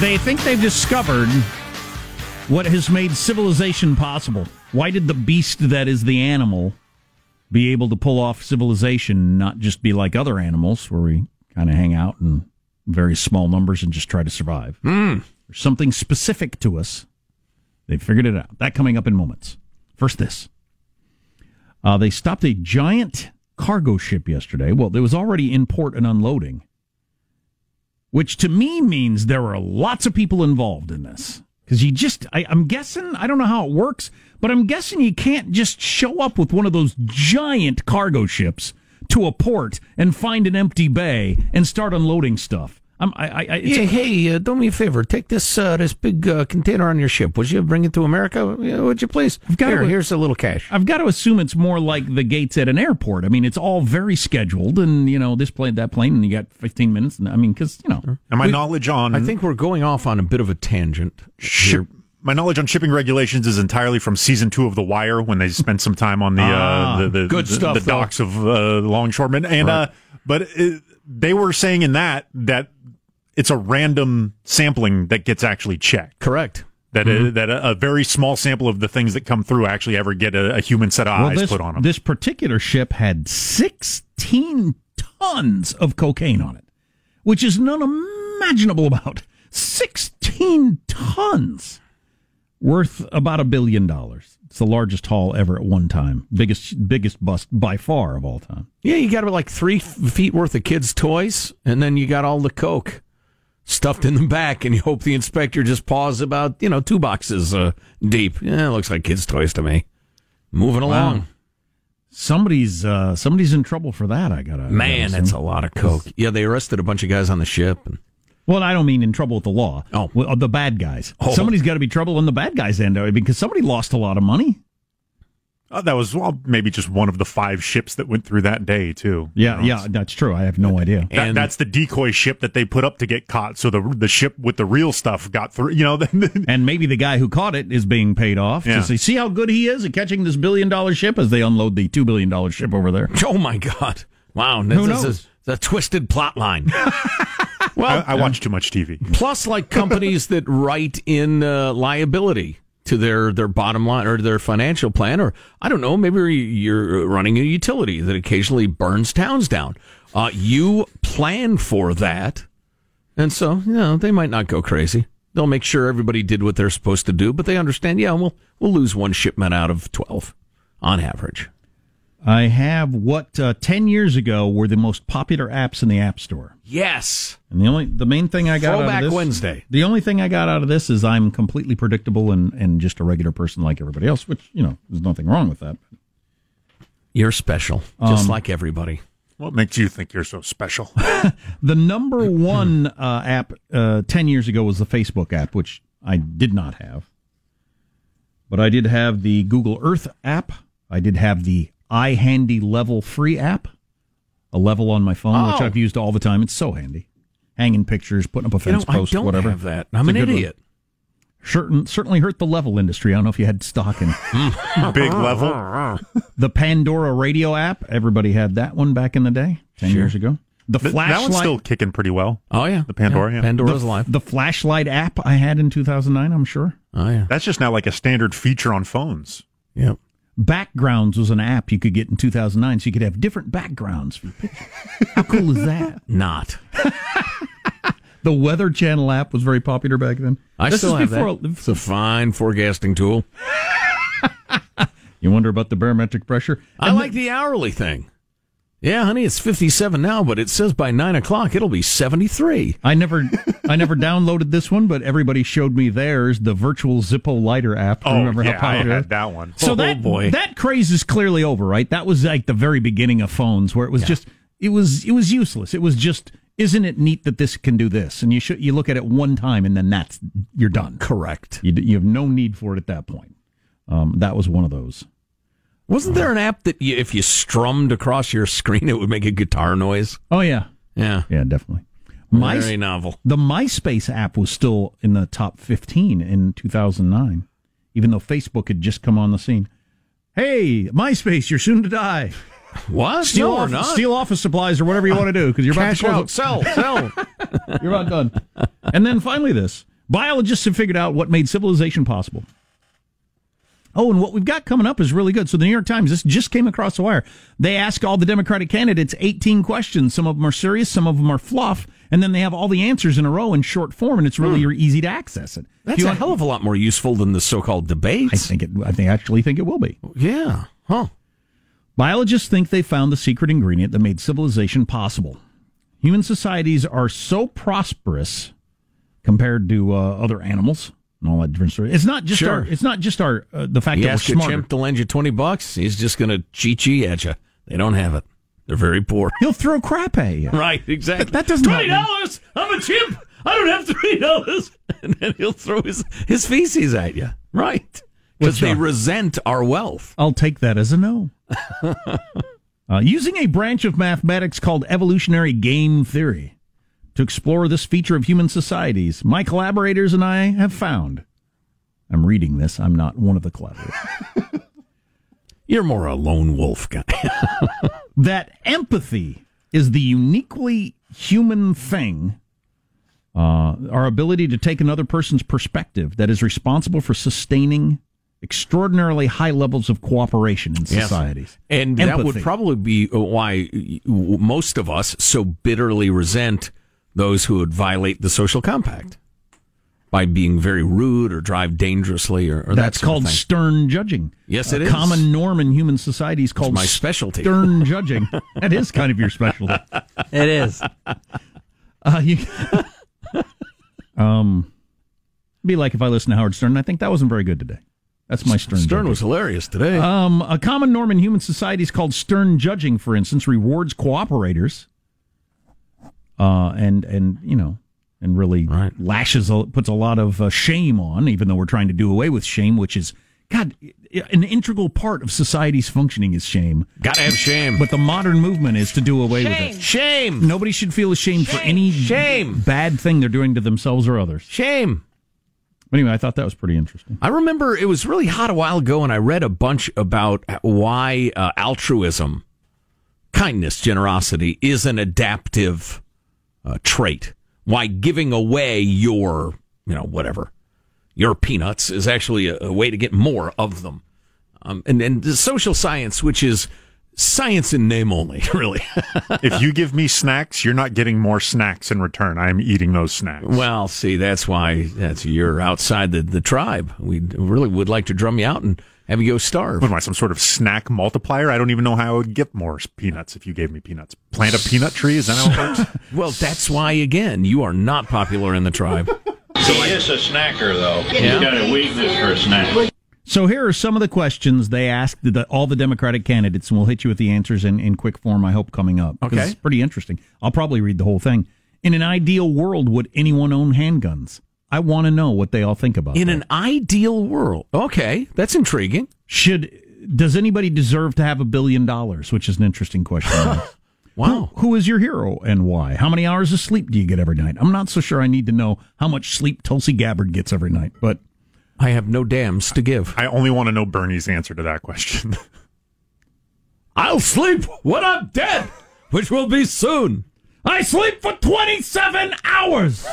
They think they've discovered what has made civilization possible. Why did the beast that is the animal be able to pull off civilization, not just be like other animals where we kind of hang out in very small numbers and just try to survive? Mm. There's something specific to us. They figured it out. That coming up in moments. First, this. Uh, they stopped a giant cargo ship yesterday. Well, it was already in port and unloading, which to me means there are lots of people involved in this. Because you just, I, I'm guessing, I don't know how it works, but I'm guessing you can't just show up with one of those giant cargo ships to a port and find an empty bay and start unloading stuff. I'm, I, I, it's Yeah, a- hey, uh, do me a favor. Take this uh, this big uh, container on your ship. Would you bring it to America? Would you please? got Here, it. here's a little cash. I've got to assume it's more like the gates at an airport. I mean, it's all very scheduled, and you know, this plane, that plane, and you got 15 minutes. And I mean, because you know, And my We- knowledge on I think we're going off on a bit of a tangent. ship, my knowledge on shipping regulations is entirely from season two of The Wire when they spent some time on the Ah, uh, the, the, good the, stuff, the though. docks of uh, Longshoremen. And uh, but it, they were saying in that that it's a random sampling that gets actually checked. Correct. That Mm-hmm. a, that a, a very small sample of the things that come through actually ever get a, a human set of well, eyes this, put on them. this particular ship had 16 tons of cocaine on it, which is unimaginable about 16 tons worth about a billion dollars. It's the largest haul ever at one time. Biggest biggest bust by far of all time. Yeah, you got like three feet worth of kids' toys, and then you got all the coke stuffed in the back, and you hope the inspector just paws about you know two boxes uh, deep. Yeah, it looks like kids' toys to me. Moving along, Somebody's uh, somebody's in trouble for that. I gotta man, that's a lot of coke. Yeah, they arrested a bunch of guys on the ship. And, Well, I don't mean in trouble with the law. Oh. Well, the bad guys. Oh. Somebody's got to be trouble on the bad guys' end because somebody lost a lot of money. Uh, that was well, maybe just one of the five ships that went through that day too. Yeah, You know, yeah, that's true. I have no idea. That, And- that's the decoy ship that they put up to get caught. So the the ship with the real stuff got through. You know, And maybe the guy who caught it is being paid off Yeah. to say, see how good he is at catching this billion dollar ship as they unload the two billion dollar ship over there. oh my god! Wow, Who this is a twisted plot line. well, I, I watch too much TV. plus like companies that write in uh, liability to their, their bottom line or their financial plan. Or I don't know, maybe you're running a utility that occasionally burns towns down. Uh, you plan for that. And so, you know, they might not go crazy. They'll make sure everybody did what they're supposed to do, but they understand, yeah, we'll, we'll lose one shipment out of 12 on average. I have what uh, 10 years ago were the most popular apps in the App Store. Yes. And the only the main thing I got Throwback out of this Wednesday. The only thing I got out of this is I'm completely predictable and and just a regular person like everybody else, which, you know, there's nothing wrong with that. You're special, just like everybody. What makes you think you're so special? The number one uh, app uh, 10 years ago was the Facebook app, which I did not have. But I did have the Google Earth app. I did have the iHandy Level free app, a level on my phone, which Oh. I've used all the time. It's so handy. Hanging pictures, putting up a You know, fence I post, don't whatever. have that. I'm It's an a good one. idiot. Certain, certainly hurt the level industry. I don't know if you had stock in Big level. the Pandora radio app. Everybody had that one back in the day, 10 years ago. The Th- flashlight. that one's still kicking pretty well. Oh, yeah. The Pandora, yeah. Pandora's the, live. the flashlight app I had in 2009, I'm sure. Oh, yeah. That's just now like a standard feature on phones. Yeah. Backgrounds was an app you could get in 2009, so you could have different backgrounds for your pictures. How cool is that? Not. The Weather Channel app was very popular back then. I This still have before, that. It's a fine forecasting tool. You wonder about the barometric pressure? I like the hourly thing. Yeah, honey, it's 57 now, but it says by 9 o'clock it'll be 73. I never, I never downloaded this one, but everybody showed me theirs, the virtual Zippo lighter app. Oh, Remember yeah, how popular? I had that one. So Oh, that boy. that craze is clearly over, right? That was like the very beginning of phones, where it was just it was it was useless. It was just, isn't it neat that this can do this? And you should you look at it one time and then that's you're done. Correct. You, you have no need for it at that point. Um, that was one of those. Wasn't there an app that you, if you strummed across your screen, it would make a guitar noise? Oh yeah, Yeah. yeah, definitely. My, Very novel. the MySpace app was still in the top 15 in 2009, even though Facebook had just come on the scene. Hey, MySpace, you're soon to die. What? Steal, no, off, not. steal office supplies or whatever you want to do because you're about Cash to close out. Sell. Sell. You're about done. and then finally, this biologists have figured out what made civilization possible. Oh, and what we've got coming up is really good. So the New York Times, this just came across the wire. They ask all the Democratic candidates 18 questions. Some of them are serious, some of them are fluff, and then they have all the answers in a row in short form, and it's really easy to access it. That's a want- hell of a lot more useful than the so-called debates. I think it. I think actually think it will be. Yeah. Huh. Biologists think they found the secret ingredient that made civilization possible. Human societies are so prosperous compared to uh, other animals and all that different story. It's not just Sure. our. It's not just our. Uh, the fact You that we're ask a smarter. chimp to lend you 20 bucks, he's just going to cheat at you. They don't have it. They're very poor. He'll throw crap at you. Right, exactly. That- that doesn't help $20! I'm a chimp! I don't have $20! And then he'll throw his, his feces at you. Right. Because they resent our wealth. I'll take that as a no. uh, using a branch of mathematics called evolutionary game theory to explore this feature of human societies, my collaborators and I have found. I'm reading this. I'm not one of the collaborators. You're more a lone wolf guy. that empathy is the uniquely human thing, uh, our ability to take another person's perspective that is responsible for sustaining extraordinarily high levels of cooperation in Yes. societies. And that would probably be why most of us so bitterly resent those who would violate the social compact by being very rude or drive dangerously or, or that That's sort of called thing. stern judging. Yes, it is a it is. common norm in human society is called my specialty. Stern judging. that is kind of your specialty. It is. Uh, you, um, be like if I listen to Howard Stern. I think that wasn't very good today. That's my Stern. Stern judging. was hilarious today. Um, a common norm in human society is called stern judging. For instance, rewards cooperators, uh, and and you know, and really Right. lashes puts a lot of uh, shame on. Even though we're trying to do away with shame, which is God, an integral part of society's functioning is shame. Gotta have shame. But the modern movement is to do away with it. shame. Nobody should feel ashamed for any Shame. bad thing they're doing to themselves or others. Shame. Anyway, I thought that was pretty interesting. I remember it was really hot a while ago, and I read a bunch about why uh, altruism, kindness, generosity is an adaptive uh, trait. Why giving away your, you know, whatever, your peanuts is actually a, a way to get more of them. Um, and, and the social science, which is science in name only, really. if you give me snacks, you're not getting more snacks in return. I'm eating those snacks. well, see, that's why that's you're outside the, the tribe. We really would like to drum you out and have you go starve. What am I, some sort of snack multiplier? I don't even know how I would get more peanuts if you gave me peanuts. Plant a peanut tree? Is that how it works? Well, that's why, again, you are not popular in the tribe. So he is a snacker, though. Yeah. He's got a weakness for snacks. So here are some of the questions they asked the, all the Democratic candidates, and we'll hit you with the answers in, in quick form, I hope, coming up. 'Cause Okay. It's pretty interesting. I'll probably read the whole thing. In an ideal world, would anyone own handguns? I want to know what they all think about In that. an ideal world. Okay, that's intriguing. Should does anybody deserve to have a billion dollars? Which is an interesting question. Wow. Who is your hero and why? How many hours of sleep do you get every night? I'm not so sure I need to know how much sleep Tulsi Gabbard gets every night, but I have no dams to give. I only want to know Bernie's answer to that question. I'll sleep when I'm dead, which will be soon. I sleep for 27 hours,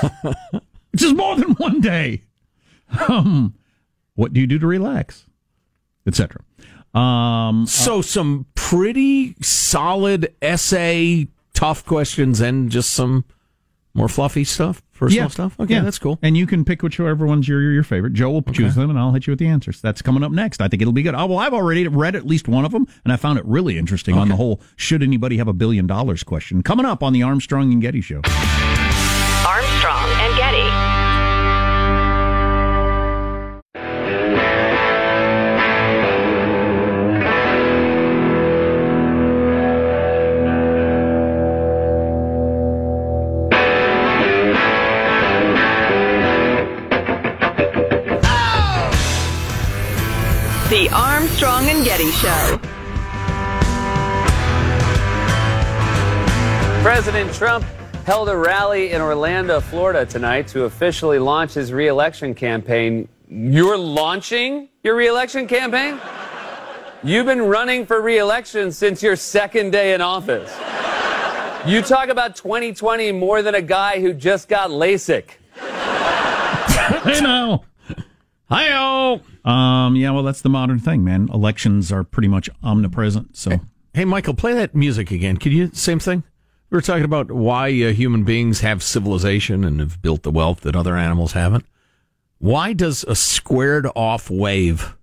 which is more than one day. Um, what do you do to relax, etc. Um, So, some pretty solid essay, tough questions, and just some more fluffy stuff, personal stuff. Okay, yeah. that's cool. And you can pick whichever one's your your favorite. Joe will choose them, and I'll hit you with the answers. That's coming up next. I think it'll be good. Oh, well, I've already read at least one of them, and I found it really interesting on the whole "Should anybody have a billion dollars?" question. Coming up on the Armstrong and Getty Show. President Trump held a rally in Orlando, Florida tonight to officially launch his reelection campaign. You're launching your reelection campaign? You've been running for reelection since your second day in office. You talk about 2020 more than a guy who just got LASIK. Hey now. Hi-oh. Um, yeah, well, that's the modern thing, man. Elections are pretty much omnipresent. So Hey, Michael, play that music again. Could you same thing? We were talking about why uh, human beings have civilization and have built the wealth that other animals haven't. Why does a squared off wave,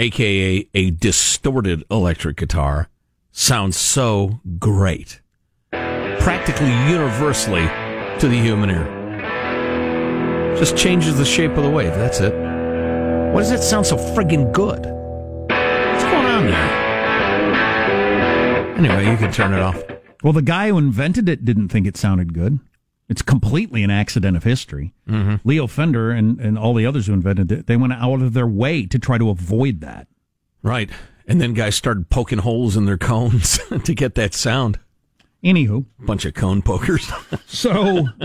aka a distorted electric guitar, sound so great? Practically universally to the human ear. Just changes the shape of the wave. That's it. Why does that sound so friggin' good? What's going on there? Anyway, you can turn it off. Well, the guy who invented it didn't think it sounded good. It's completely an accident of history. Mm-hmm. Leo Fender and, and all the others who invented it, they went out of their way to try to avoid that. Right. And then guys started poking holes in their cones to get that sound. Anywho, Bunch of cone pokers. so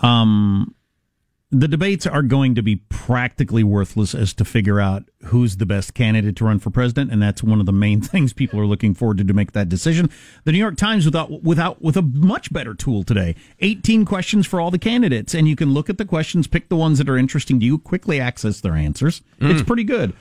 um the debates are going to be practically worthless as to figure out who's the best candidate to run for president, and that's one of the main things people are looking forward to to make that decision. The New York Times without without with a much better tool today. 18 questions for all the candidates, and you can look at the questions, pick the ones that are interesting to you, quickly access their answers. It's mm. pretty good.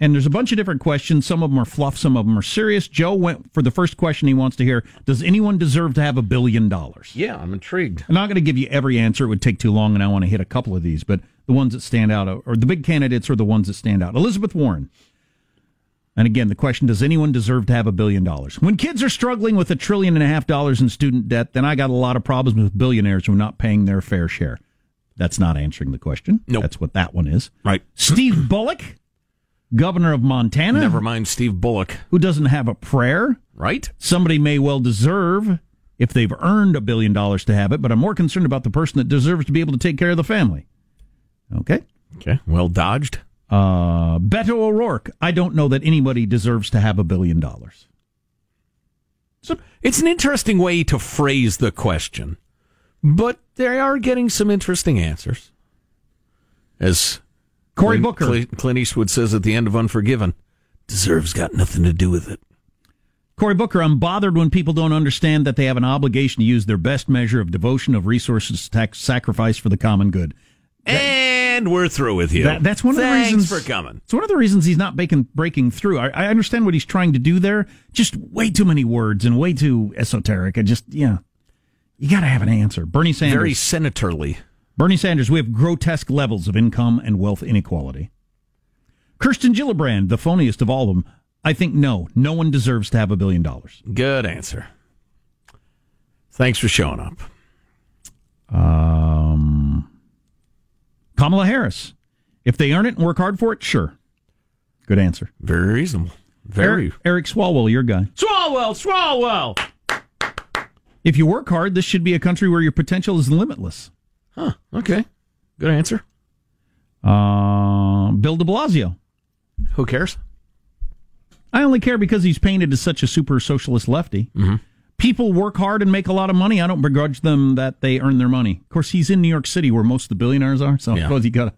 And there's a bunch of different questions. Some of them are fluff, some of them are serious. Joe went for the first question he wants to hear. Does anyone deserve to have a billion dollars? yeah, I'm intrigued. I'm not going to give you every answer. It would take too long, and I want to hit a couple of these. But the ones that stand out, or the big candidates, are the ones that stand out. Elizabeth Warren. And again, the question Does anyone deserve to have a billion dollars? When kids are struggling with a trillion and a half dollars in student debt, then I got a lot of problems with billionaires who are not paying their fair share. That's not answering the question. Nope. That's what that one is. Right. Steve Bullock, governor of Montana, Never mind Steve Bullock. who doesn't have a prayer. Right? Somebody may well deserve if they've earned a billion dollars to have it, but I'm more concerned about the person that deserves to be able to take care of the family. Okay. Okay. Well dodged. Uh, Beto O'Rourke. I don't know that anybody deserves to have a billion dollars. So it's an interesting way to phrase the question, but they are getting some interesting answers. As Cory Booker. Clint, Clint Eastwood says at the end of Unforgiven, deserves got nothing to do with it. Cory Booker, I'm bothered when people don't understand that they have an obligation to use their best measure of devotion, of resources, tax, sacrifice for the common good. and we're through with you. That, that's one of the reasons for coming. It's one of the reasons he's not breaking breaking through. I, I understand what he's trying to do there. Just way too many words and way too esoteric. And just yeah, you got to have an answer. Bernie Sanders. Very senatorly. Bernie Sanders. We have grotesque levels of income and wealth inequality. Kirsten Gillibrand, the phoniest of all of them. I think no, no one deserves to have a billion dollars. Good answer. Thanks for showing up. Um, Kamala Harris. If they earn it and work hard for it, sure. Good answer. Very reasonable. Very. Eric, Eric Swalwell, your guy. Swalwell, Swalwell. If you work hard, this should be a country where your potential is limitless. Huh. Okay. Good answer. Uh, Bill de Blasio. Who cares? I only care because he's painted as such a super socialist lefty. Mm-hmm. People work hard and make a lot of money. I don't begrudge them that they earn their money. Of course, he's in New York City where most of the billionaires are, so Yeah. I suppose he got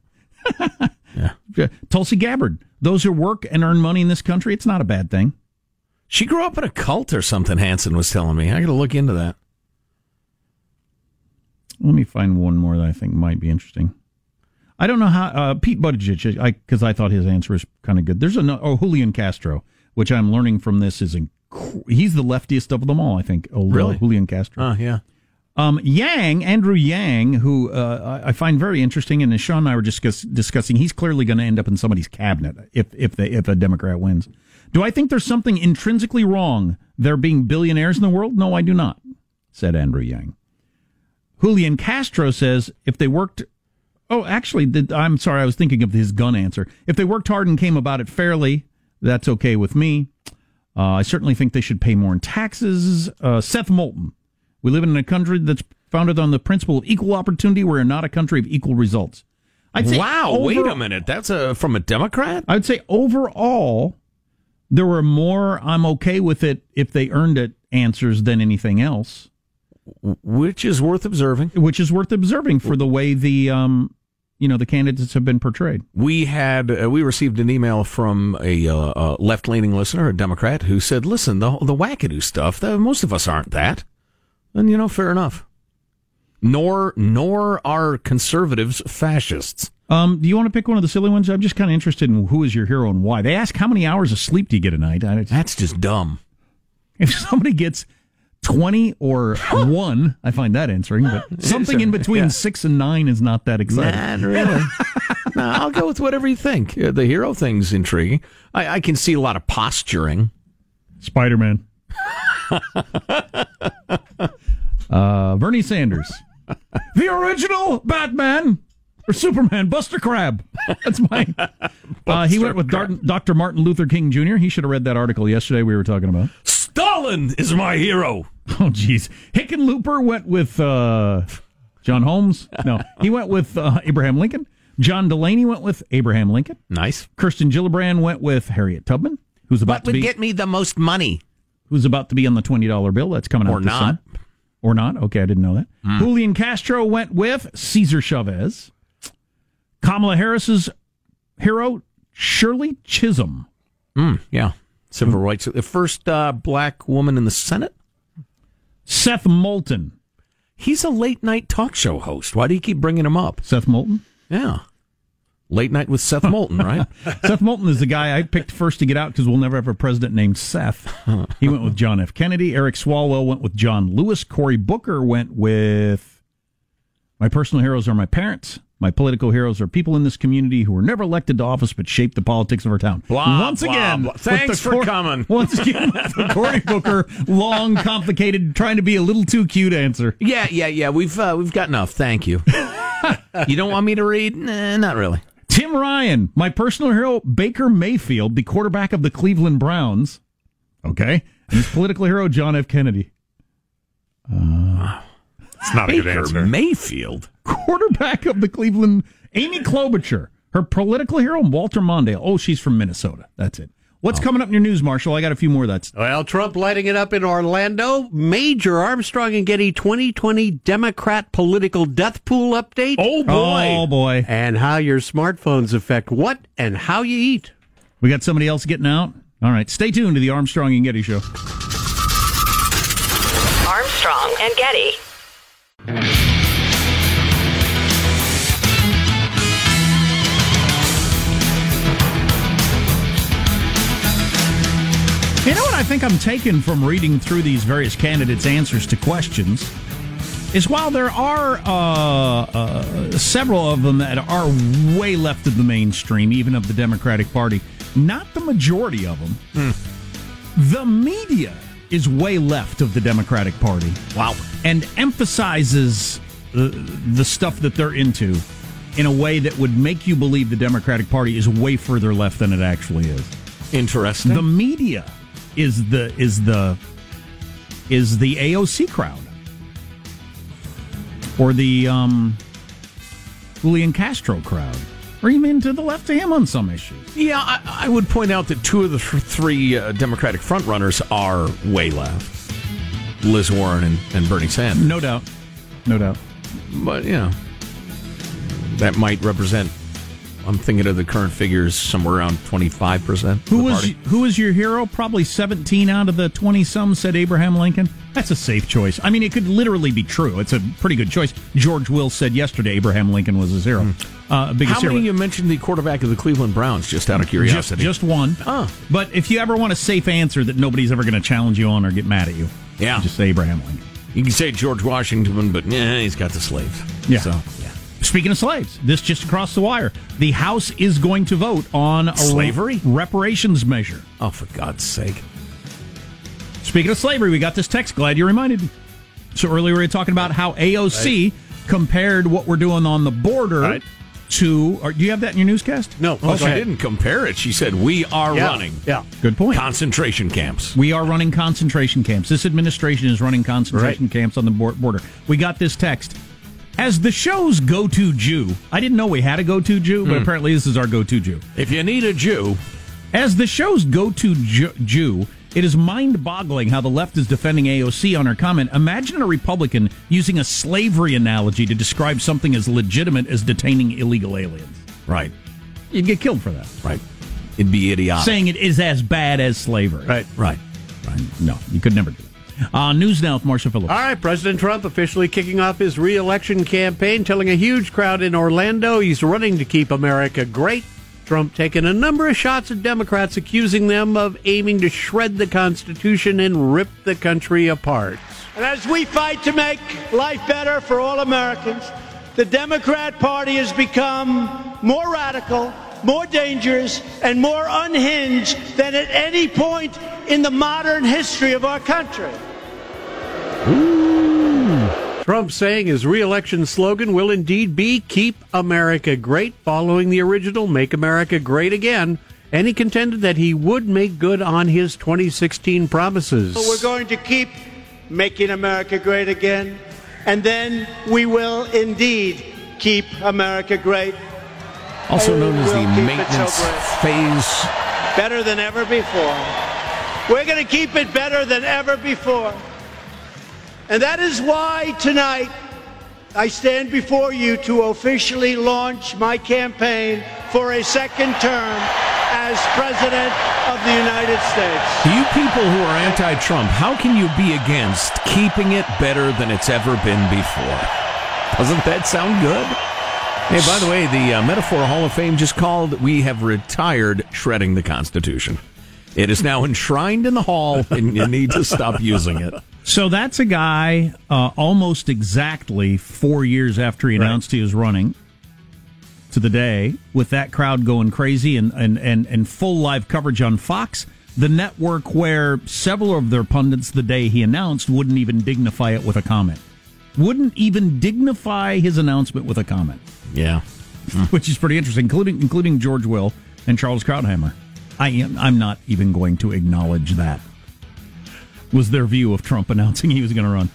to. yeah. Tulsi Gabbard. Those who work and earn money in this country, it's not a bad thing. She grew up in a cult or something, Hanson was telling me. I got to look into that. Let me find one more that I think might be interesting. I don't know how uh, Pete Buttigieg, because I, thought his answer was kind of good. There's a oh Julian Castro, which I'm learning from this is inc- he's the leftiest of them all. I think. Oh, Really? Julian Castro. Oh, yeah. Um, Yang, Andrew Yang, who uh, I I find very interesting, and as Sean and I were discuss, discussing, he's clearly going to end up in somebody's cabinet if if they, if a Democrat wins. Do I think there's something intrinsically wrong there being billionaires in the world? No, I do not," said Andrew Yang. Julian Castro says if they worked. Oh, actually, I'm sorry, I was thinking of his gun answer. If they worked hard and came about it fairly, that's okay with me. Uh, I certainly think they should pay more in taxes. Uh, Seth Moulton. We live in a country that's founded on the principle of equal opportunity. We're not a country of equal results. I'd say wow, over- wait a minute. That's a, from a Democrat? I'd say overall, there were more I'm okay with it if they earned it answers than anything else. Which is worth observing. Which is worth observing for the way the um, you know the candidates have been portrayed. We had uh, we received an email from a, uh, uh left leaning listener, a Democrat, who said, "Listen, the the wackadoo stuff. The, most of us aren't that." And you know, fair enough. Nor nor are conservatives fascists. Um, do you want to pick one of the silly ones? I'm just kind of interested in who is your hero and why. They ask how many hours of sleep do you get a night. I, That's just dumb. if somebody gets 20 or 1, I find that answering, but something in between Yeah. 6 and 9 is not that exciting. Not really. no, I'll go with whatever you think. Uh, the hero thing's intriguing. I, I can see a lot of posturing. Spider Man. uh, Bernie Sanders. the original Batman or Superman, Buster Crabbe. That's my. Uh, he went with Dar- Dr. Martin Luther King Jr. He should have read that article yesterday we were talking about. Stalin is my hero. Oh, jeez. Hickenlooper went with uh, John Holmes. No, he went with uh, Abraham Lincoln. John Delaney went with Abraham Lincoln. Nice. Kirsten Gillibrand went with Harriet Tubman, who's about What to would be get me the most money? who's about to be on the twenty dollar bill. That's coming Or out this not. summer. Or not? Okay, I didn't know that. Hmm. Julian Castro went with Cesar Chavez. Kamala Harris's hero, Shirley Chisholm. Mm, yeah. Civil rights. The first uh, black woman in the Senate. Seth Moulton. He's a late night talk show host. Why do you keep bringing him up? Seth Moulton? Yeah. Late night with Seth Moulton, right? Seth Moulton is the guy I picked first to get out because we'll never have a president named Seth. He went with John F. Kennedy. Eric Swalwell went with John Lewis. Cory Booker went with my personal heroes are my parents. My political heroes are people in this community who were never elected to office but shaped the politics of our town. Blah, once blah, again, blah. Thanks for coming. Once again, the Cory Booker, long, complicated, trying to be a little too cute answer. yeah, yeah, yeah. We've uh, we've got enough. Thank you. you don't want me to read? Nah, not really. Tim Ryan, my personal hero, Baker Mayfield, the quarterback of the Cleveland Browns. Okay. And his political hero, John F. Kennedy. It's not a good Baker answer. Mayfield. Quarterback of the Cleveland, Amy Klobuchar. Her political hero, Walter Mondale. Oh, she's from Minnesota. That's it. What's coming up in your news, Marshall? I got a few more. That's Well, Trump lighting it up in Orlando. Major Armstrong and Getty 2020 Democrat political death pool update. Oh boy. Oh boy. And how your smartphones affect what and how you eat. We got somebody else getting out. All right. Stay tuned to the Armstrong and Getty show. Armstrong and Getty. You know what I think I'm taking from reading through these various candidates' answers to questions is while there are uh, uh, several of them that are way left of the mainstream, even of the Democratic Party, not the majority of them. Mm. The media is way left of the Democratic Party. Wow. And emphasizes the, the stuff that they're into in a way that would make you believe the Democratic Party is way further left than it actually is. Interesting. The media is the is the is the AOC crowd or the um, Julian Castro crowd, even to the left of him on some issues. Yeah, I, I would point out that two of the three uh, Democratic frontrunners are way left Liz Warren and, and Bernie Sanders. No doubt. No doubt. But, you know, that might represent, I'm thinking of the current figures, somewhere around 25%. Who was who was your hero? Probably seventeen out of the twenty some said Abraham Lincoln. That's a safe choice. I mean, it could literally be true. It's a pretty good choice. George Will said yesterday Abraham Lincoln was his hero, uh, biggest. How many hero. you mentioned the quarterback of the Cleveland Browns, just out of curiosity? just one. Oh. But if you ever want a safe answer that nobody's ever going to challenge you on or get mad at you, Yeah. just say Abraham Lincoln. You can say George Washington, but yeah, he's got the slaves. Yeah. So, yeah. Speaking of slaves, this just across the wire. The House is going to vote on a Slavery? reparations measure. Oh, for God's sake. Speaking of slavery, we got this text. Glad you reminded me. So earlier we were talking about how AOC compared what we're doing on the border Right. to. Or, do you have that in your newscast? No. Oh, she didn't compare it. She said, We are Yeah. running Yeah. Good point. concentration camps. We are running concentration camps. This administration is running concentration camps on the border. We got this text. As the show's go to Jew, I didn't know we had a go to Jew, but hmm. apparently this is our go to Jew. If you need a Jew, As the show's go to Ju- Jew, it is mind boggling how the left is defending AOC on her comment. Imagine a Republican using a slavery analogy to describe something as legitimate as detaining illegal aliens. right, You'd get killed for that. right. It'd be idiotic. Saying it is as bad as slavery. Right. right. No, you could never do that. Uh, news now with Marshall Phillips. All right, President Trump officially kicking off his reelection campaign, telling a huge crowd in Orlando he's running to keep America great. Trump taking a number of shots at Democrats, accusing them of aiming to shred the Constitution and rip the country apart. And as we fight to make life better for all Americans, the Democrat Party has become more radical, more dangerous, and more unhinged than at any point in the modern history of our country. Trump saying his reelection slogan will indeed be Keep America Great, following the original Make America Great Again. And he contended that he would make good on his 2016 promises. So we're going to keep making America great again, and then we will indeed keep America great Also known as the We'll keep it maintenance phase. better than ever before. We're going to keep it better than ever before. And that is why tonight I stand before you to officially launch my campaign for a second term as President of the United States. You people who are anti Trump, how can you be against keeping it better than it's ever been before? Doesn't that sound good? Hey, by the way, the uh, Metaphor Hall of Fame just called We have retired shredding the Constitution. It is now enshrined in the hall, and you need to stop using it. So that's a guy uh, almost exactly four years after he announced he was running to the day with that crowd going crazy and, and, and, and full live coverage on Fox, the network where several of their pundits the day he announced wouldn't even dignify it with a comment. Wouldn't even dignify his announcement with a comment, Yeah. which is pretty interesting, including including George Will and Charles Krauthammer. I am I'm not even going to acknowledge that. Was their view of Trump announcing he was going to run.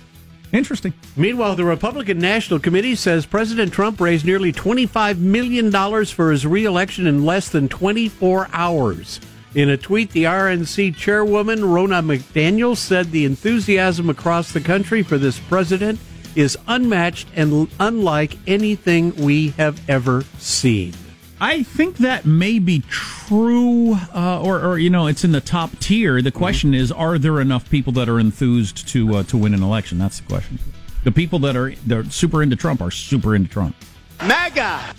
Interesting. Meanwhile, the Republican National Committee says President Trump raised nearly $25 million for his reelection in less than 24 hours. In a tweet, the RNC chairwoman, Rona McDaniel, said the enthusiasm across the country for this president is unmatched and unlike anything we have ever seen. I think that may be true, uh, or, or you know, it's in the top tier. The question is, are there enough people that are enthused to uh, to win an election? That's the question. The people that are they're super into Trump are super into Trump. MAGA!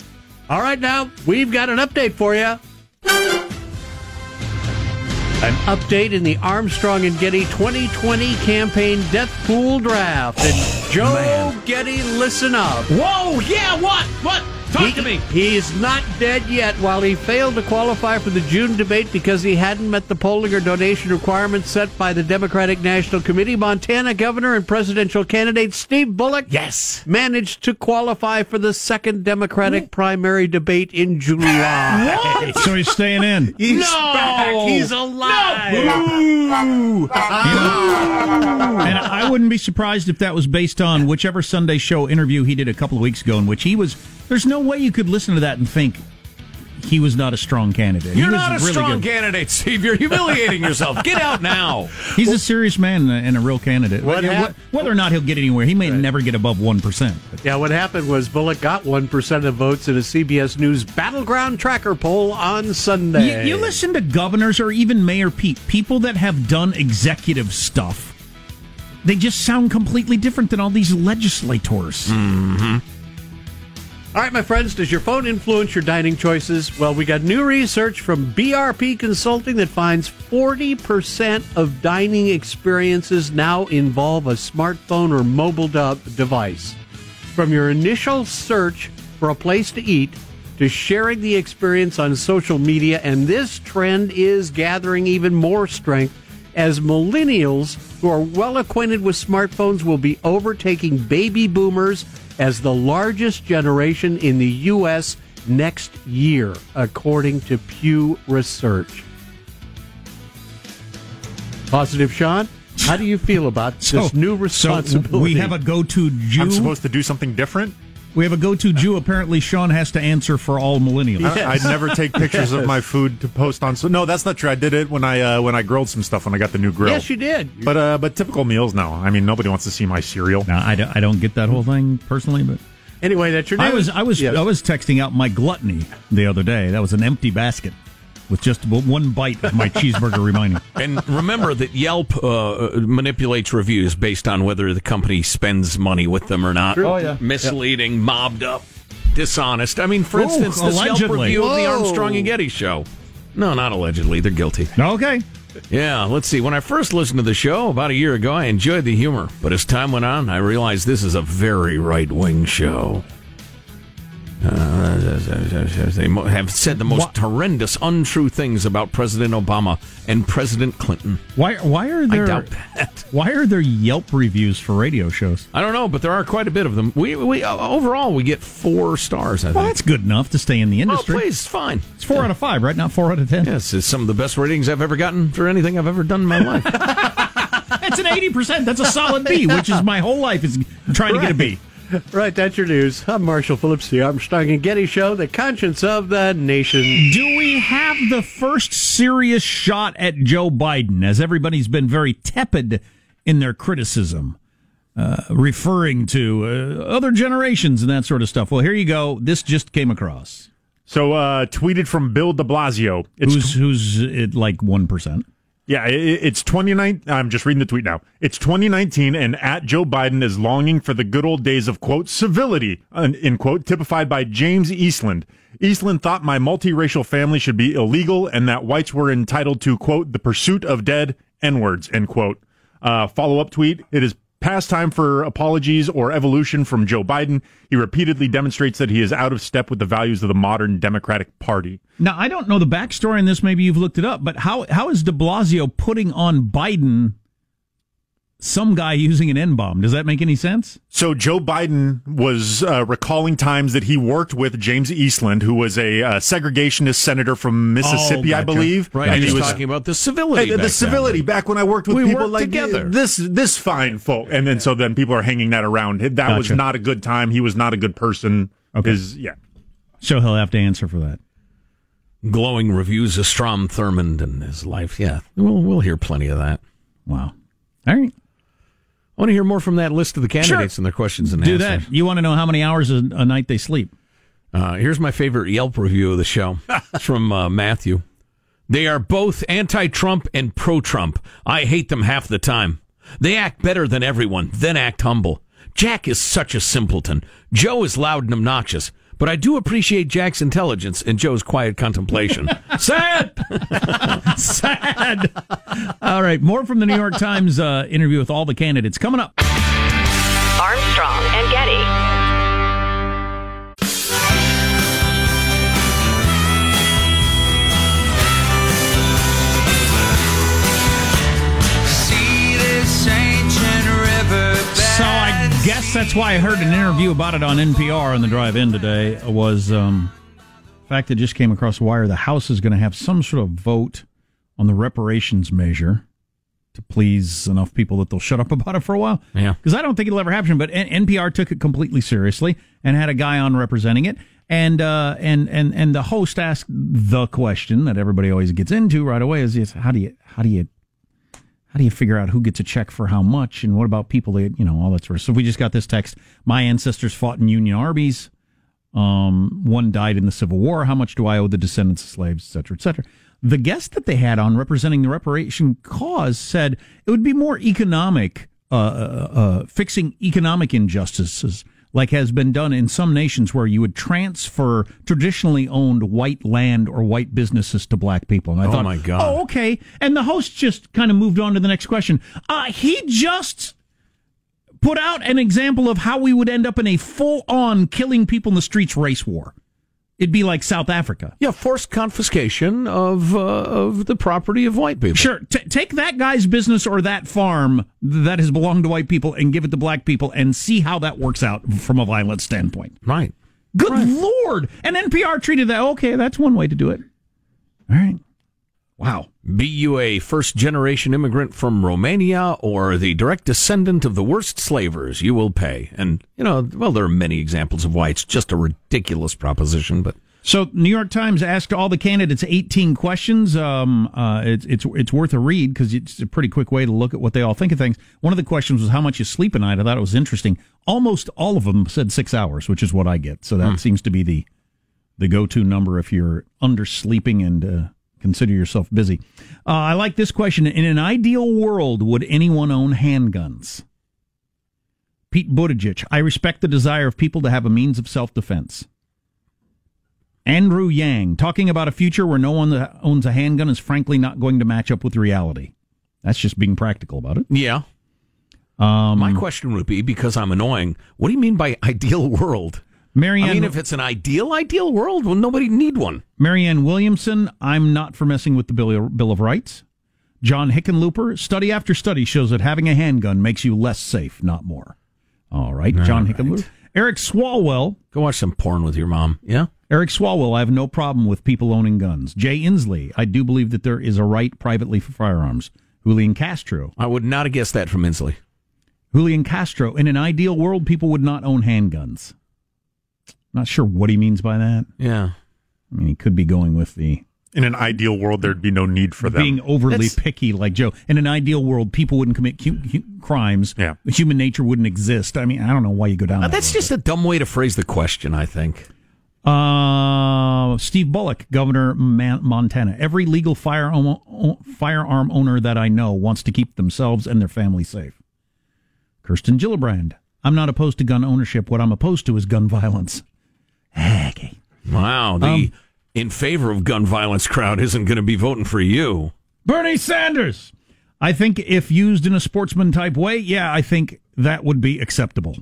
All right, now we've got an update for you. An update in the Armstrong and Getty 2020 campaign death pool draft. And Joe Getty, listen up. Whoa, yeah, what? What? Talk he, to me. He's not dead yet. While he failed to qualify for the June debate because he hadn't met the polling or donation requirements set by the Democratic National Committee, Montana governor and presidential candidate Steve Bullock Yes. managed to qualify for the second Democratic primary debate in July. So he's staying in. He's No! back. He's alive. You know, and I wouldn't be surprised if that was based on whichever Sunday show interview he did a couple of weeks ago, in which he was. There's no way you could listen to that and think he was not a strong candidate. You're he was not a really strong good. candidate, Steve. You're humiliating yourself. Get out now. He's a serious man and a real candidate. What Wh- hap- Whether or not he'll get anywhere, he may never get above one percent. Yeah, what happened was Bullock got 1% of votes in a CBS News battleground tracker poll on Sunday. You, you listen to governors or even Mayor Pete, people that have done executive stuff. They just sound completely different than all these legislators. Mm-hmm. All right, my friends, does your phone influence your dining choices? Well, we got new research from BRP Consulting that finds 40% of dining experiences now involve a smartphone or mobile de- device. From your initial search for a place to eat to sharing the experience on social media, and this trend is gathering even more strength as millennials who are well acquainted with smartphones will be overtaking baby boomers as the largest generation in the U.S. next year, according to Pew Research. Positive, Sean? How do you feel about this new responsibility? So we have a go-to Jew. I'm supposed to do something different. We have a go-to Jew. Apparently, Sean has to answer for all millennials. I, I'd never take pictures of my food to post on. So no, that's not true. I did it when I uh, when I grilled some stuff when I got the new grill. Yes, you did. But uh, but typical meals now. I mean, nobody wants to see my cereal. Now, I don't, I don't get that whole thing personally, but Anyway, that's your I news. was I was Yes. I was texting out my gluttony the other day. That was an empty basket with just one bite of my cheeseburger remaining. And remember that Yelp uh, manipulates reviews based on whether the company spends money with them or not. Oh, yeah. Misleading, mobbed up, dishonest. I mean, for Oh, instance, this Yelp allegedly. review of the Armstrong and Getty show. No, not allegedly. They're guilty. Okay. Yeah, let's see. When I first listened to the show about a year ago, I enjoyed the humor. But as time went on, I realized this is a very right wing show. Uh, they have said the most What? horrendous, untrue things about President Obama and President Clinton. Why why are I there doubt that. why are there Yelp reviews for radio shows? I don't know, but there are quite a bit of them. We, we uh, overall we get four stars. I think. That's good enough to stay in the oh, industry. please, it's fine. It's four out of five, right? Not four out of ten. Yes, it's some of the best ratings I've ever gotten for anything I've ever done in my life. That's an eighty percent. That's a solid B, which is my whole life is trying to get a B. Right, that's your news. I'm Marshall Phillips, the Armstrong and Getty Show, the conscience of the nation. Do we have the first serious shot at Joe Biden, as everybody's been very tepid in their criticism, uh, referring to uh, other generations and that sort of stuff? Well, here you go. This just came across. So uh, tweeted from Bill De Blasio. It's Who's who's at like one percent? Yeah, it's 29. I'm just reading the tweet now. It's 2019, and at Joe Biden is longing for the good old days of, quote, civility, in quote, typified by James Eastland. Eastland thought my multiracial family should be illegal and that whites were entitled to, quote, the pursuit of dead N words, end quote. Uh, follow up tweet. It is past time for apologies or evolution from Joe Biden. He repeatedly demonstrates that he is out of step with the values of the modern Democratic Party. Now I don't know the backstory on this. Maybe you've looked it up, but how how is De Blasio putting on Biden? Some guy using an N bomb. Does that make any sense? So Joe Biden was uh, recalling times that he worked with James Eastland, who was a uh, segregationist senator from Mississippi, Oh, I believe. Right, And and he was talking about the civility. Hey, the, back the then. civility back when I worked with We people like together. this this fine folk, and then so then people are hanging that around. That was not a good time. He was not a good person. Okay. His- yeah. So he'll have to answer for that. glowing reviews of Strom Thurmond and his life. Yeah, we'll we'll hear plenty of that. Wow. All right. I want to hear more from that list of the candidates Sure. and their questions and Do answers. that. You want to know how many hours a, a night they sleep? Uh, here's my favorite Yelp review of the show it's from uh, Matthew. They are both anti-Trump and pro-Trump. I hate them half the time. They act better than everyone, then act humble. Jack is such a simpleton. Joe is loud and obnoxious. But I do appreciate Jack's intelligence and Joe's quiet contemplation. Sad. Sad. All right, more from the New York Times uh, interview with all the candidates coming up. Armstrong and Getty. Guess that's why I heard an interview about it on NPR on the drive in today was um, the fact that just came across the wire. The House is going to have some sort of vote on the reparations measure to please enough people that they'll shut up about it for a while. Yeah. Because I don't think it'll ever happen. But N- NPR took it completely seriously and had a guy on representing it. And uh, and and and the host asked the question that everybody always gets into right away is, is how do you how do you how do you figure out who gets a check for how much and what about people that you know all that sort of stuff. We just got this text. My ancestors fought in Union armies. Um, one died in the Civil War. How much do I owe the descendants of slaves, et cetera, et cetera? The guest that they had on representing the reparation cause said it would be more economic, uh, uh, uh, fixing economic injustices like has been done in some nations where you would transfer traditionally owned white land or white businesses to black people. And I Oh, thought, my God. oh, okay. And the host just kind of moved on to the next question. Uh, he just put out an example of how we would end up in a full on killing people in the streets race war. It'd be like South Africa. Yeah, forced confiscation of uh, of the property of white people. Sure, t- take that guy's business or that farm that has belonged to white people and give it to black people and see how that works out from a violent standpoint. Right. Good lord! And NPR treated that okay. That's one way to do it. All right. Wow. Be you a first generation immigrant from Romania or the direct descendant of the worst slavers, you will pay. And, you know, well, there are many examples of why it's just a ridiculous proposition, but. So, New York Times asked all the candidates 18 questions. Um, uh, it's it's it's worth a read because it's a pretty quick way to look at what they all think of things. One of the questions was how much you sleep a night. I thought it was interesting. Almost all of them said six hours, which is what I get. So that Hmm. seems to be the the go to number if you're undersleeping and uh, consider yourself busy. Uh, I like this question. In an ideal world, would anyone own handguns? Pete Buttigieg. I respect the desire of people to have a means of self defense. Andrew Yang, talking about a future where no one owns a handgun is frankly not going to match up with reality. That's just being practical about it. Yeah. Um, My question would be because I'm annoying, what do you mean by ideal world? Marianne, I mean, if it's an ideal, ideal world, well, nobody need one. Marianne Williamson, I'm not for messing with the Bill, of Rights. John Hickenlooper, study after study shows that having a handgun makes you less safe, not more. All right, John All Hickenlooper. Eric Swalwell. Go watch some porn with your mom. Yeah? Eric Swalwell, I have no problem with people owning guns. Jay Inslee, I do believe that there is a right privately for firearms. Julian Castro. I would not have guessed that from Inslee. Julian Castro, in an ideal world, people would not own handguns. Not sure what he means by that. Yeah. I mean, he could be going with the In an ideal world, there'd be no need for them. being overly That's- picky like Joe. In an ideal world, people wouldn't commit cu- cu- crimes. Yeah. Human nature wouldn't exist. I mean, I don't know why you go down Uh, that that's road. just a dumb way to phrase the question, I think. Uh, Steve Bullock, Governor Man- Montana. Every legal firearm, firearm owner that I know wants to keep themselves and their family safe. Kirsten Gillibrand. I'm not opposed to gun ownership. What I'm opposed to is gun violence. Okay. Wow. The Um, in favor of gun violence crowd isn't going to be voting for you. Bernie Sanders. I think if used in a sportsman type way, yeah, I think that would be acceptable.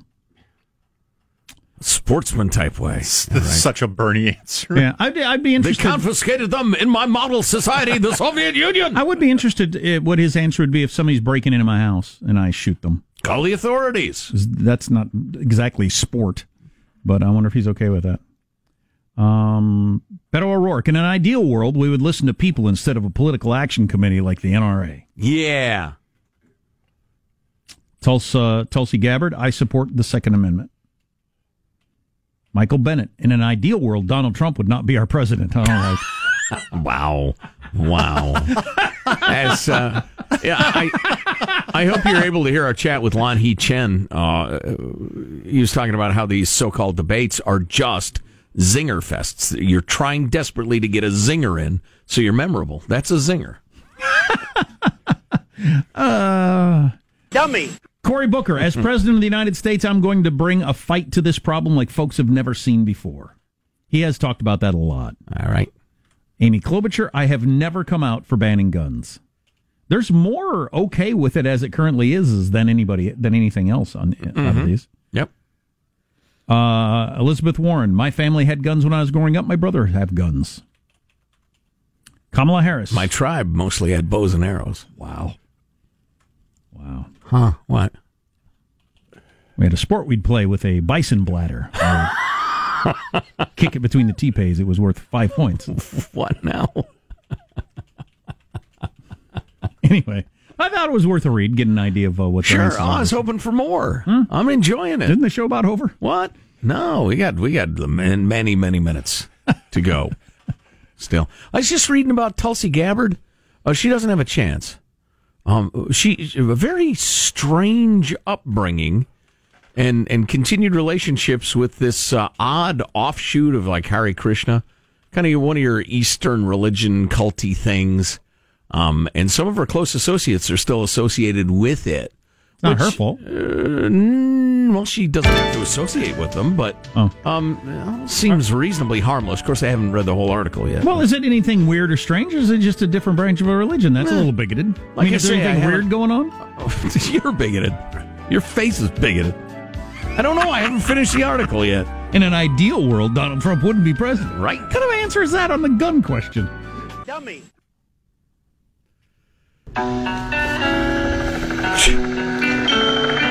Sportsman type way. This is such a Bernie answer. Yeah, I'd, I'd be interested. They confiscated them in my model society, the Soviet Union. I would be interested uh, what his answer would be if somebody's breaking into my house and I shoot them. Call the authorities. That's not exactly sport, but I wonder if he's okay with that. Um, Beto O'Rourke. In an ideal world, we would listen to people instead of a political action committee like the NRA. Yeah. Tulsa, Tulsi Gabbard. I support the Second Amendment. Michael Bennet. In an ideal world, Donald Trump would not be our president. All right. Wow. Wow. As uh, yeah, I I hope you're able to hear our chat with Lanhee Chen. Uh, he was talking about how these so-called debates are just zinger fests. You're trying desperately to get a zinger in, so you're memorable. That's a zinger. Uh, Dummy. Cory Booker, as president of the United States, I'm going to bring a fight to this problem like folks have never seen before. He has talked about that a lot. All right. Amy Klobuchar, I have never come out for banning guns. There's more okay with it as it currently is, is than anybody than anything else on out of Mhm. these. Yep. Uh, Elizabeth Warren. My family had guns when I was growing up. My brother have guns. Kamala Harris. My tribe mostly had bows and arrows. Wow. Wow. Huh? What? We had a sport we'd play with a bison bladder. Kick it between the teepees. It was worth five points. What now? anyway, I thought it was worth a read, get an idea of uh, what. Sure. Oh, I was hoping for more. I'm enjoying it. Isn't the show about over? What? No, we got we got the man- many many minutes to go. Still, I was just reading about Tulsi Gabbard. Uh, she doesn't have a chance. Um, she a very strange upbringing, and and continued relationships with this uh, odd offshoot of like Hare Krishna, kind of one of your Eastern religion culty things. Um, and some of her close associates are still associated with it. It's not which, her fault. uh, mm, well, she doesn't have to associate with them, but Oh. um, well, seems reasonably harmless. Of course, I haven't read the whole article yet. Well, is it anything weird or strange? Or is it just a different branch of a religion? That's a Eh, little bigoted. like I mean, I is there say, I anything weird going on? You're bigoted. Your face is bigoted. I don't know. I haven't finished the article yet. In an ideal world, Donald Trump wouldn't be president. Right. What kind of answer is that on the gun question? Dummy.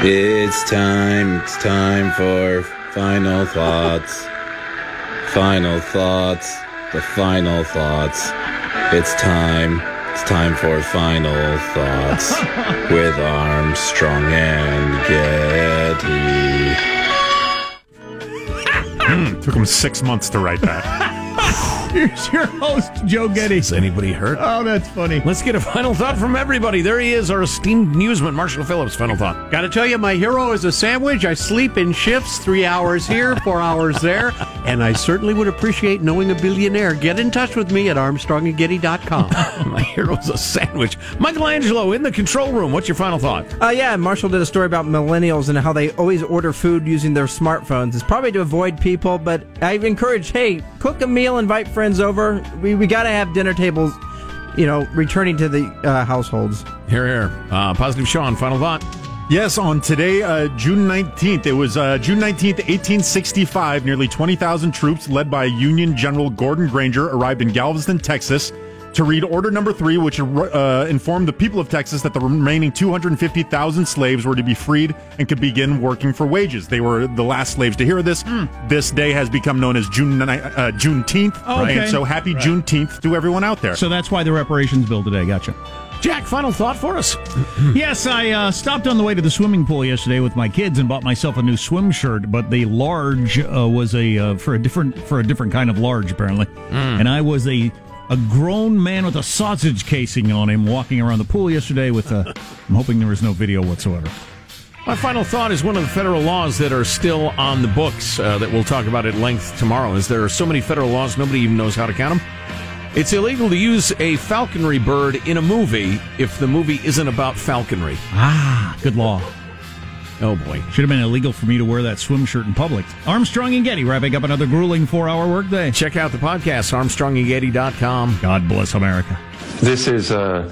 It's time, it's time for final thoughts. Final thoughts, the final thoughts. It's time, it's time for final thoughts with Armstrong and Getty. Hmm, took him six months to write that. Here's your host, Joe Getty. Is anybody hurt? Oh, that's funny. Let's get a final thought from everybody. There he is, our esteemed newsman, Marshall Phillips. Final thought. Got to tell you, my hero is a sandwich. I sleep in shifts, three hours here, four hours there, and I certainly would appreciate knowing a billionaire. Get in touch with me at armstrongandgetty.com. My hero's a sandwich. Michelangelo in the control room. What's your final thought? Uh, yeah, Marshall did a story about millennials and how they always order food using their smartphones. It's probably to avoid people, but I encourage, hey, cook a meal, invite friends over. We, we got to have dinner tables, you know, returning to the uh, households. Here, here. Uh, Positive Sean, final thought. Yes, on today, uh, June 19th, it was uh, June 19th, 1865, nearly 20,000 troops led by Union General Gordon Granger arrived in Galveston, Texas to read Order Number Three, which uh, informed the people of Texas that the remaining 250,000 slaves were to be freed and could begin working for wages. They were the last slaves to hear this. This day has become known as June uh, Juneteenth. Oh, okay. And so happy Juneteenth to everyone out there. So that's why the reparations bill today. Gotcha. Jack, final thought for us. yes, I uh, stopped on the way to the swimming pool yesterday with my kids and bought myself a new swim shirt. But the large uh, was a uh, for a different for a different kind of large apparently, and I was a a grown man with a sausage casing on him walking around the pool yesterday. With uh, I'm hoping there was no video whatsoever. My final thought is one of the federal laws that are still on the books uh, that we'll talk about at length tomorrow. Is there are so many federal laws nobody even knows how to count them. It's illegal to use a falconry bird in a movie if the movie isn't about falconry. Ah, good law. Oh boy, should have been illegal for me to wear that swim shirt in public. Armstrong and Getty wrapping up another grueling four-hour workday. Check out the podcast armstrongandgetty.com. God bless America. This is a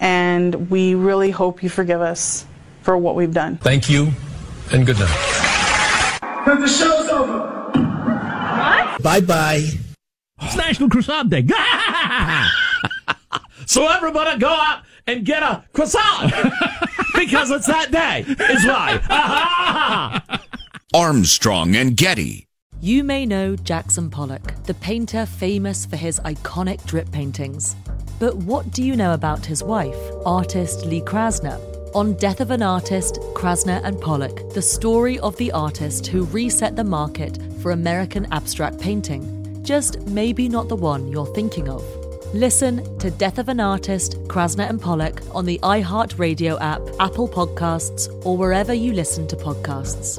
and we really hope you forgive us for what we've done. Thank you, and good night. But the show's over. What? Bye bye. It's National Croissant Day. So everybody go out and get a croissant because it's that day. Is why. Armstrong and Getty. You may know Jackson Pollock, the painter famous for his iconic drip paintings. But what do you know about his wife, artist Lee Krasner? On Death of an Artist, Krasner and Pollock, the story of the artist who reset the market for American abstract painting. Just maybe not the one you're thinking of. Listen to Death of an Artist, Krasner and Pollock on the iHeartRadio app, Apple Podcasts, or wherever you listen to podcasts.